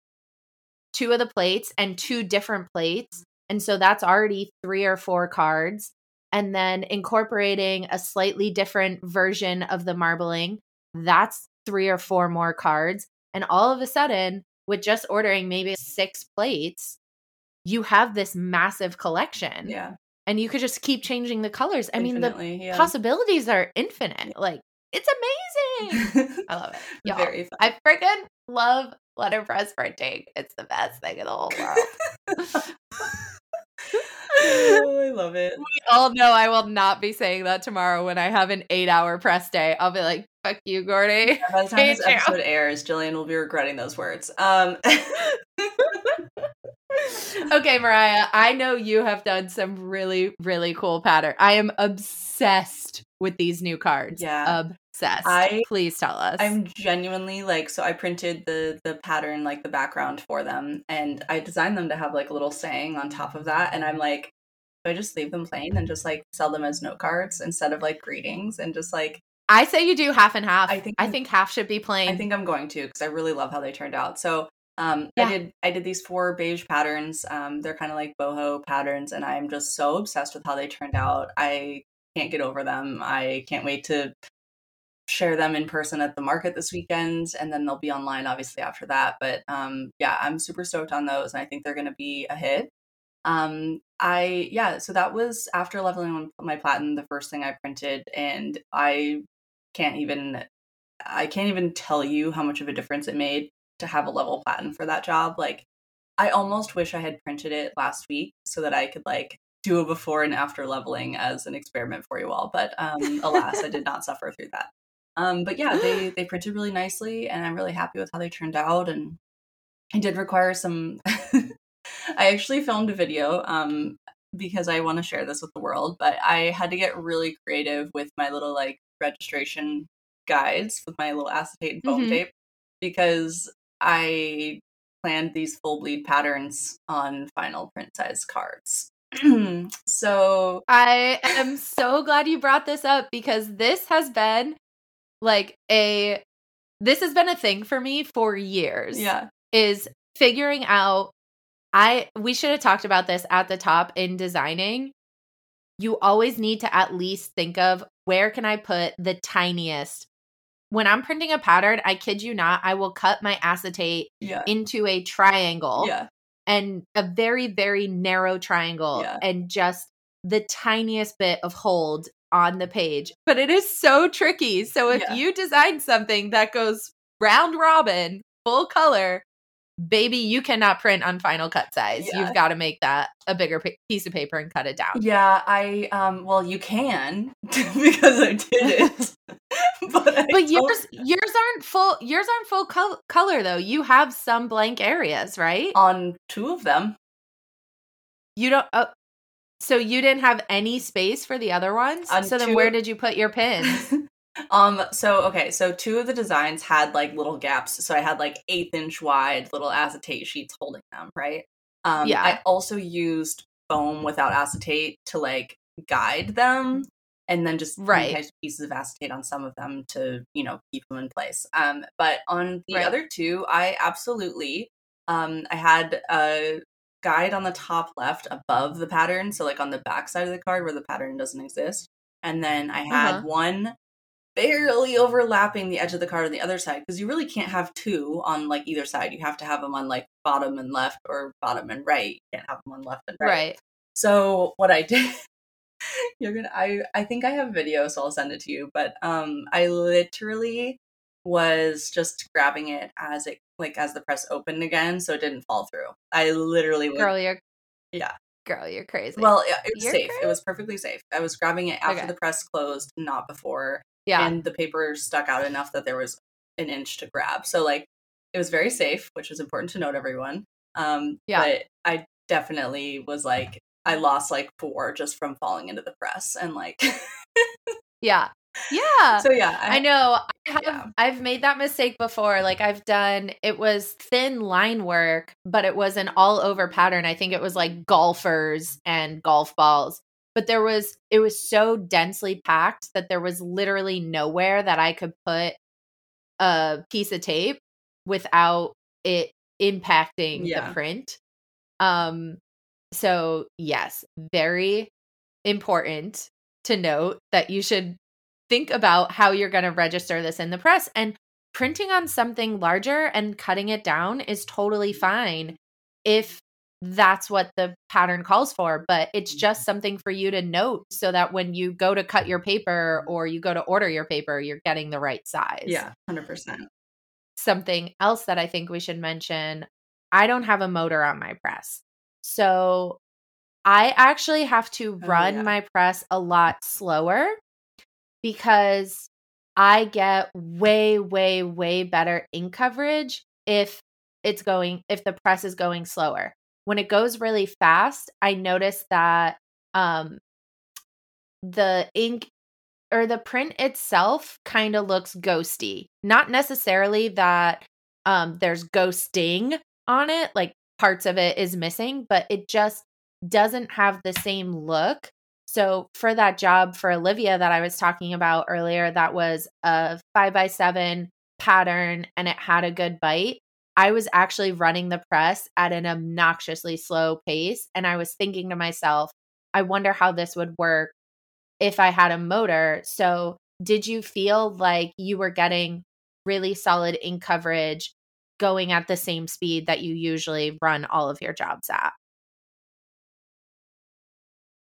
two of the plates and two different plates. And so that's already three or four cards and then incorporating a slightly different version of the marbling, that's three or four more cards. And all of a sudden, with just ordering maybe six plates, you have this massive collection. Yeah. And you could just keep changing the colors. I Infinitely, mean, the yeah. possibilities are infinite. Like, it's amazing. I love it. Y'all. Very fun. I freaking love letterpress printing. It's the best thing in the whole world. oh, I love it. We all know I will not be saying that tomorrow when I have an eight hour press day. I'll be like, fuck you, Gordy. Yeah, by the time Hate this episode airs, Jillian will be regretting those words. Um Okay, Mariah, I know you have done some really, really cool pattern. I am obsessed with these new cards. Yeah. Obsessed. I, Please tell us. I'm genuinely like so I printed the the pattern, like the background for them, and I designed them to have like a little saying on top of that. And I'm like, do I just leave them plain and just like sell them as note cards instead of like greetings and just like I say you do half and half. I think I think half should be plain. I think I'm going to because I really love how they turned out. So um, yeah. I did I did these four beige patterns. Um, they're kind of like boho patterns, and I'm just so obsessed with how they turned out. I can't get over them. I can't wait to share them in person at the market this weekend, and then they'll be online obviously after that. But um, yeah, I'm super stoked on those, and I think they're going to be a hit. Um, I yeah, so that was after leveling my platen, the first thing I printed, and I can't even I can't even tell you how much of a difference it made to have a level platen for that job. Like I almost wish I had printed it last week so that I could like do a before and after leveling as an experiment for you all. But um, alas, I did not suffer through that. Um, but yeah, they they printed really nicely, and I'm really happy with how they turned out. And it did require some I actually filmed a video um, because I want to share this with the world, but I had to get really creative with my little like registration guides with my little acetate and foam Mhm. tape because I planned these full bleed patterns on final print size cards. so I am so glad you brought this up because this has been like a this has been a thing for me for years. yeah, Is figuring out I we should have talked about this at the top in designing. You always need to at least think of where can I put the tiniest when I'm printing a pattern, I kid you not, I will cut my acetate yeah, into a triangle yeah, and a very very narrow triangle Yeah. and just the tiniest bit of hold on the page but it is so tricky so if Yeah. you design something that goes round robin full color baby you cannot print on final cut size Yeah. you've got to make that a bigger pa- piece of paper and cut it down yeah. I um, well, you can because I did it, but I but yours yours aren't full yours aren't full col- color though you have some blank areas right on two of them. You don't. Oh, so you didn't have any space for the other ones. On so then, two- where did you put your pins? um so okay so two of the designs had like little gaps so i had like eighth inch wide little acetate sheets holding them right um Yeah. i also used foam without acetate to like guide them and then just Right. right. pieces of acetate on some of them to you know keep them in place um but on the Right. other two i absolutely um i had a guide on the top left above the pattern so like on the back side of the card where the pattern doesn't exist and then i had Uh-huh. one barely overlapping the edge of the card on the other side because you really can't have two on like either side you have to have them on like bottom and left or bottom and right you can't have them on left and right right. so what I did, you're gonna. I I think I have a video, so I'll send it to you. But um, I literally was just grabbing it as it like as the press opened again, so it didn't fall through. I literally was, Girl, you're yeah. girl, you're crazy. Well, yeah, it was You're safe. crazy. It was perfectly safe. I was grabbing it after Okay. the press closed, not before, yeah, and the paper stuck out enough that there was an inch to grab. So like, it was very safe, which is important to note, everyone. Um, Yeah. But I definitely was like, I lost like four just from falling into the press, and like, yeah, yeah. so yeah, I know. I have, yeah. I've made that mistake before. Like I've done. It was thin line work, but it was an all over pattern. I think it was like golfers and golf balls. But there was. It was so densely packed that there was literally nowhere that I could put a piece of tape without it impacting Yeah. the print. Um. So yes, very important to note that you should think about how you're going to register this in the press and printing on something larger and cutting it down is totally fine if that's what the pattern calls for but it's just mm-hmm. something for you to note so that when you go to cut your paper or you go to order your paper you're getting the right size yeah, hundred percent. something else that I think we should mention I don't have a motor on my press. So I actually have to Oh, run yeah. my press a lot slower because I get way, way, way better ink coverage if it's going, if the press is going slower. When it goes really fast, I notice that um, the ink or the print itself kind of looks ghosty. Not necessarily that um there's ghosting on it, like parts of it is missing, but it just doesn't have the same look. So for that job for Olivia that I was talking about earlier, that was a five by seven pattern and it had a good bite. I was actually running the press at an obnoxiously slow pace. And I was thinking to myself, I wonder how this would work if I had a motor. So, did you feel like you were getting really solid ink coverage going at the same speed that you usually run all of your jobs at?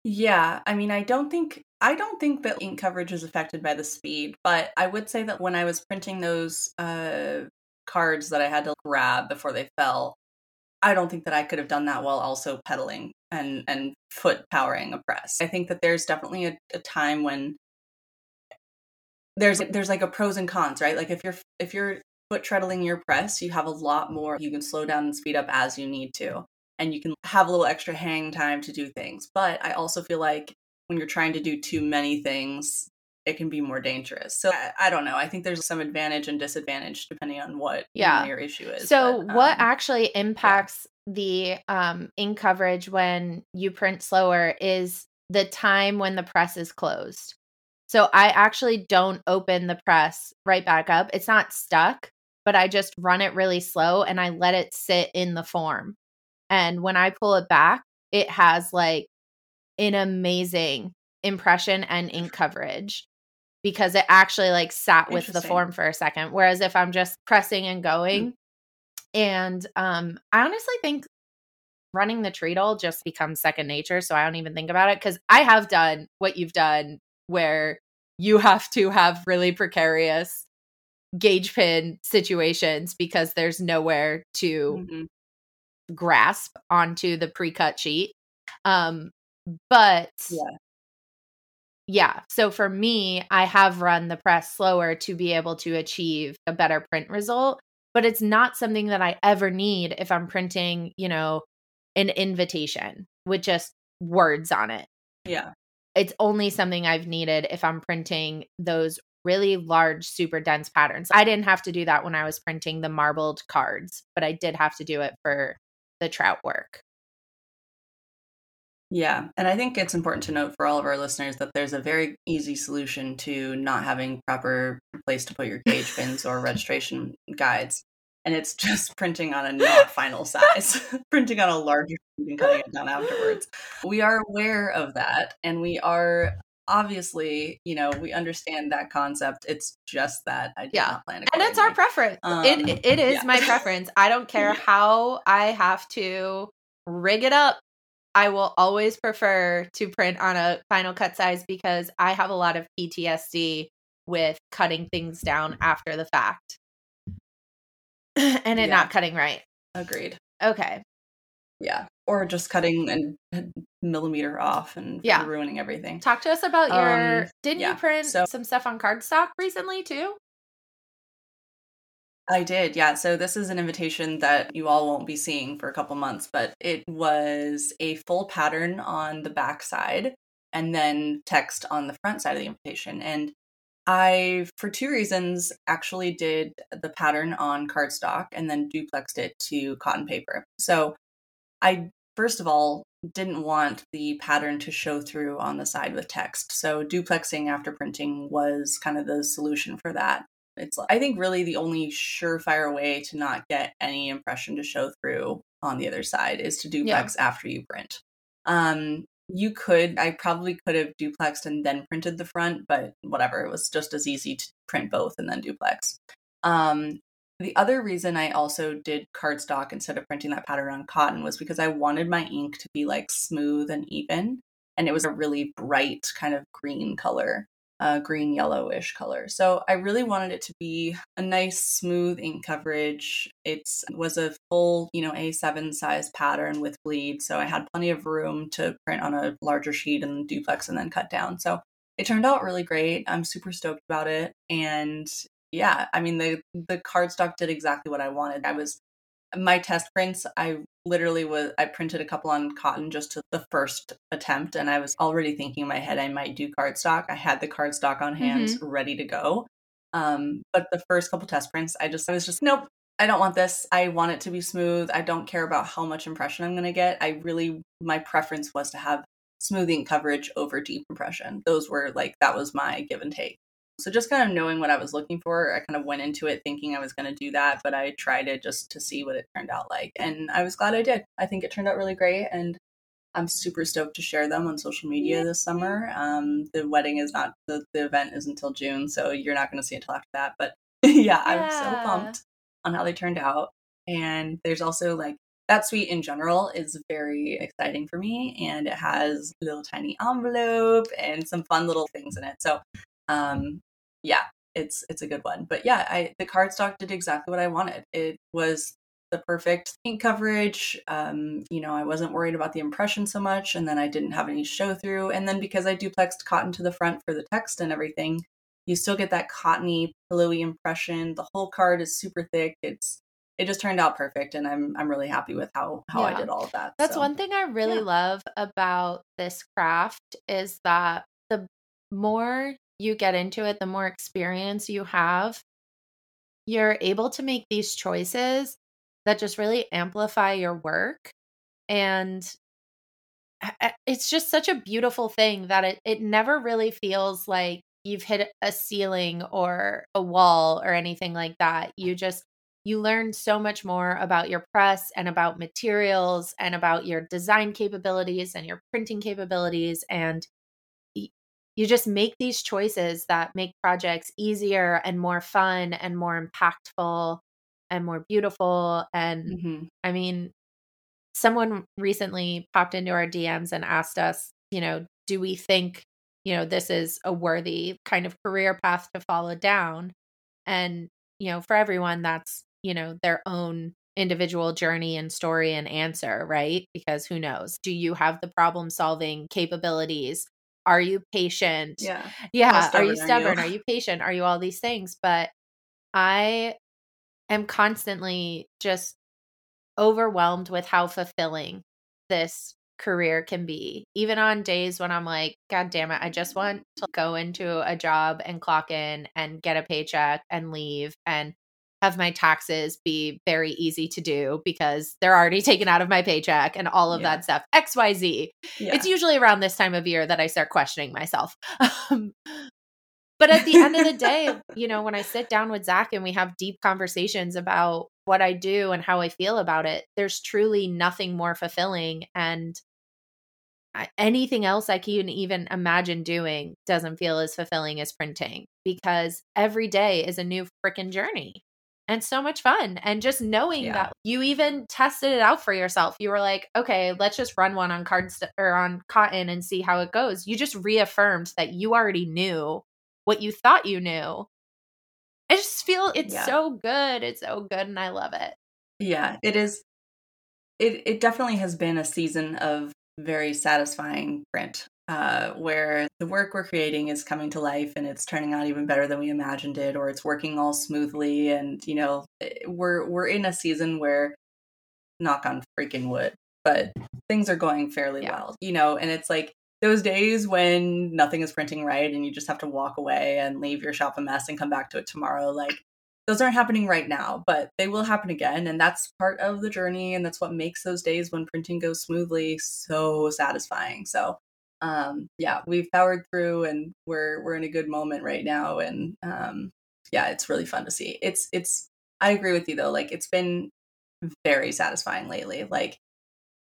Yeah, I mean, I don't think I don't think that ink coverage is affected by the speed, but I would say that when I was printing those uh, cards that I had to grab before they fell, I don't think that I could have done that while also pedaling and and foot powering a press. I think that there's definitely a, a time when there's there's like a pros and cons, right? Like if you're if you're foot treadling your press, you have a lot more. You can slow down and speed up as you need to. And you can have a little extra hang time to do things. But I also feel like when you're trying to do too many things, it can be more dangerous. So I, I don't know. I think there's some advantage and disadvantage depending on what Yeah. your issue is. So, but, what um, actually impacts the um, ink coverage when you print slower is the time when the press is closed. So, I actually don't open the press right back up. It's not stuck, but I just run it really slow and I let it sit in the form. And when I pull it back, it has like an amazing impression and ink coverage because it actually like sat with the form for a second. Whereas if I'm just pressing and going, and um, I honestly think running the treadle just becomes second nature. So I don't even think about it because I have done what you've done where you have to have really precarious gauge pin situations because there's nowhere to mhm. Grasp onto the pre-cut sheet. Um, but Yeah. yeah, so for me, I have run the press slower to be able to achieve a better print result, but it's not something that I ever need if I'm printing, you know, an invitation with just words on it. Yeah. It's only something I've needed if I'm printing those really large, super dense patterns. I didn't have to do that when I was printing the marbled cards, but I did have to do it for the trout work. Yeah. And I think it's important to note for all of our listeners that there's a very easy solution to not having proper place to put your gauge pins or registration guides. And it's just printing on a not final size, printing on a larger and cutting it down afterwards. We are aware of that. And we are obviously, you know, we understand that concept. It's just that I Yeah. and it's our preference. Um, it it is yeah. my preference. I don't care Yeah. how I have to rig it up. I will always prefer to print on a final cut size because I have a lot of PTSD with cutting things down after the fact and it Yeah. not cutting right. Agreed. Okay. Yeah. Or just cutting a millimeter off and Yeah. ruining everything. Talk to us about your Um, didn't yeah, you print so- some stuff on cardstock recently too? I did, yeah. So this is an invitation that you all won't be seeing for a couple months, but it was a full pattern on the back side and then text on the front side of the invitation. And I, for two reasons, actually did the pattern on cardstock and then duplexed it to cotton paper. So I, first of all, didn't want the pattern to show through on the side with text. So duplexing after printing was kind of the solution for that. It's, I think, really the only surefire way to not get any impression to show through on the other side is to duplex after you print. Um, you could, I probably could have duplexed and then printed the front, but whatever. It was just as easy to print both and then duplex. Um, the other reason I also did cardstock instead of printing that pattern on cotton was because I wanted my ink to be like smooth and even. And it was a really bright kind of green color, uh, green yellowish color. So I really wanted it to be a nice, smooth ink coverage. It was a full, you know, A7 size pattern with bleed. So I had plenty of room to print on a larger sheet and duplex and then cut down. So it turned out really great. I'm super stoked about it. And yeah, I mean the the cardstock did exactly what I wanted. I was my test prints, I literally was I printed a couple on cotton just to the first attempt and I was already thinking in my head I might do cardstock. I had the cardstock on hand ready to go. Um but the first couple test prints, I just I was just nope, I don't want this. I want it to be smooth. I don't care about how much impression I'm going to get. I really my preference was to have smoothing coverage over deep impression. Those were like that was my give and take. So just kind of knowing what I was looking for, I kind of went into it thinking I was going to do that, but I tried it just to see what it turned out like. And I was glad I did. I think it turned out really great and I'm super stoked to share them on social media this summer. Um, the wedding is not the, the event is until June, so you're not going to see it until after that. But yeah, I'm so pumped on how they turned out. And there's also like that suite in general is very exciting for me, and it has a little tiny envelope and some fun little things in it. So, um, yeah, it's it's a good one. But yeah, I the cardstock did exactly what I wanted. It was the perfect ink coverage. Um, you know, I wasn't worried about the impression so much, and then I didn't have any show through. And then because I duplexed cotton to the front for the text and everything, you still get that cottony, pillowy impression. The whole card is super thick. It's it just turned out perfect and i'm i'm really happy with how how yeah. i did all of that that's so. one thing i really yeah. love about this craft is that the more you get into it the more experience you have you're able to make these choices that just really amplify your work and it's just such a beautiful thing that it, it never really feels like you've hit a ceiling or a wall or anything like that. You just you learn so much more about your press and about materials and about your design capabilities and your printing capabilities and you just make these choices that make projects easier and more fun and more impactful and more beautiful and mm-hmm. i mean someone recently popped into our dms and asked us you know do we think you know this is a worthy kind of career path to follow down? And you know for everyone that's you know their own individual journey and story and answer right? Because who knows? Do you have the problem solving capabilities are you patient yeah yeah are you stubborn are you? are you patient are you all these things but i am constantly just overwhelmed with how fulfilling this career can be. Even on days when I'm like, God damn it, I just want to go into a job and clock in and get a paycheck and leave and have my taxes be very easy to do because they're already taken out of my paycheck and all of yeah. that stuff. XYZ. Yeah. It's usually around this time of year that I start questioning myself. Um, but at the end of the day, you know, when I sit down with Zach and we have deep conversations about what I do and how I feel about it, there's truly nothing more fulfilling. And anything else I can even imagine doing doesn't feel as fulfilling as printing because every day is a new freaking journey and so much fun. And just knowing yeah. that you even tested it out for yourself, you were like, okay, let's just run one on card st- or on cotton and see how it goes. You just reaffirmed that you already knew what you thought you knew. I just feel it's yeah. so good. It's so good and I love it. Yeah, it is. It it definitely has been a season of very satisfying print uh, where the work we're creating is coming to life and it's turning out even better than we imagined it or it's working all smoothly and you know eh, we're we're in a season where knock on freaking wood but things are going fairly yeah. well you know and it's like those days when nothing is printing right and you just have to walk away and leave your shop a mess and come back to it tomorrow like those aren't happening right now, but they will happen again. And that's part of the journey. And that's what makes those days when printing goes smoothly so satisfying. So, um, yeah, we've powered through and we're, we're in a good moment right now. And, um, yeah, it's really fun to see. It's, it's, I agree with you though. Like it's been very satisfying lately. Like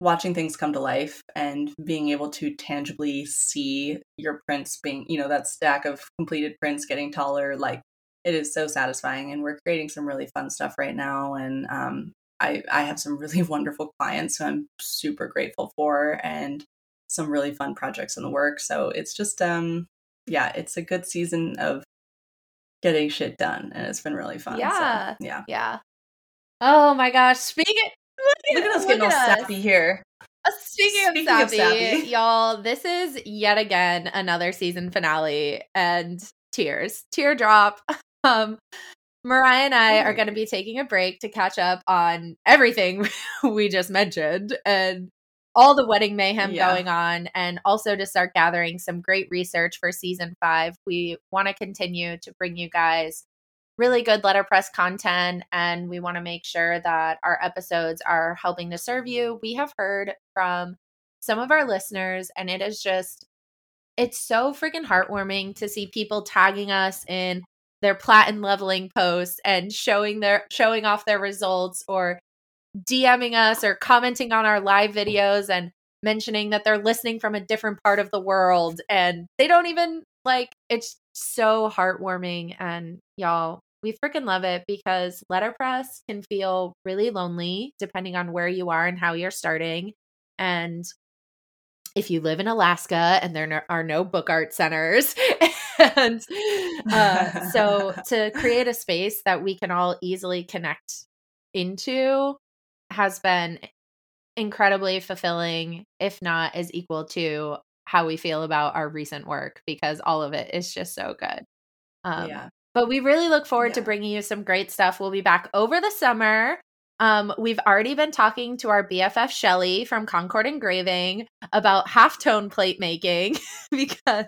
watching things come to life and being able to tangibly see your prints being, you know, that stack of completed prints getting taller, like it is so satisfying and we're creating some really fun stuff right now and um, I, I have some really wonderful clients who i'm super grateful for and some really fun projects in the work so it's just um yeah it's a good season of getting shit done and it's been really fun yeah so, yeah. yeah. Oh my gosh speaking look, at, us getting all sappy here. Uh, Speaking, Speaking of, sappy, of sappy, y'all, this is yet again another season finale and tears, teardrop. Um, Mariah and I are going to be taking a break to catch up on everything we just mentioned and all the wedding mayhem yeah. going on, and also to start gathering some great research for season five. We want to continue to bring you guys really good letterpress content, and we want to make sure that our episodes are helping to serve you. We have heard from some of our listeners, and it is just, it's so freaking heartwarming to see people tagging us in their platen leveling posts and showing their showing off their results or DMing us or commenting on our live videos and mentioning that they're listening from a different part of the world. And they don't even like it's so heartwarming. And y'all we freaking love it because letterpress can feel really lonely depending on where you are and how you're starting. And if you live in Alaska and there are no book art centers and uh, so to create a space that we can all easily connect into has been incredibly fulfilling, if not as equal to how we feel about our recent work, because all of it is just so good. Um, yeah. But we really look forward yeah. to bringing you some great stuff. We'll be back over the summer Um, we've already been talking to our BFF Shelly from Concord Engraving about halftone plate making because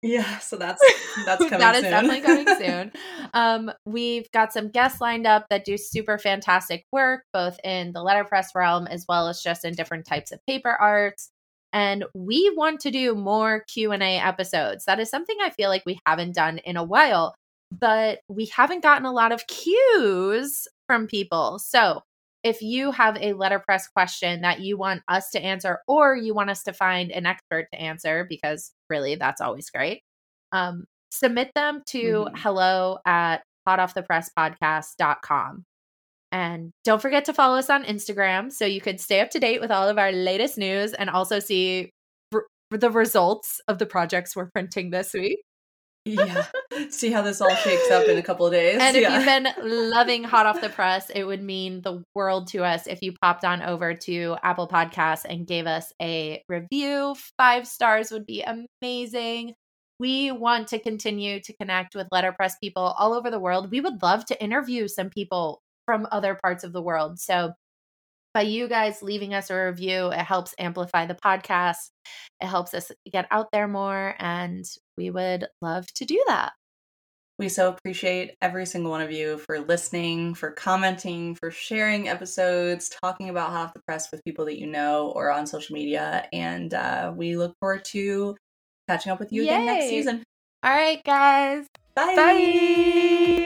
yeah, so that's that's coming. that is definitely coming soon. Um, we've got some guests lined up that do super fantastic work, both in the letterpress realm as well as just in different types of paper arts. And we want to do more Q and A episodes. That is something I feel like we haven't done in a while but we haven't gotten a lot of cues from people. So if you have a letterpress question that you want us to answer, or you want us to find an expert to answer, because really that's always great, um, submit them to mm-hmm. hello at hotoffthepresspodcast.com. And don't forget to follow us on Instagram so you can stay up to date with all of our latest news and also see r- the results of the projects we're printing this week yeah. See how this all shakes up in a couple of days. And if yeah. you've been loving Hot Off the Press, it would mean the world to us if you popped on over to Apple Podcasts and gave us a review. Five stars would be amazing. We want to continue to connect with letterpress people all over the world. We would love to interview some people from other parts of the world. So by you guys leaving us a review, it helps amplify the podcast. It helps us get out there more. And we would love to do that. We so appreciate every single one of you for listening, for commenting, for sharing episodes, talking about Hot Off the Press with people that you know or on social media. And uh, we look forward to catching up with you Yay. again next season. All right, guys. Bye. Bye.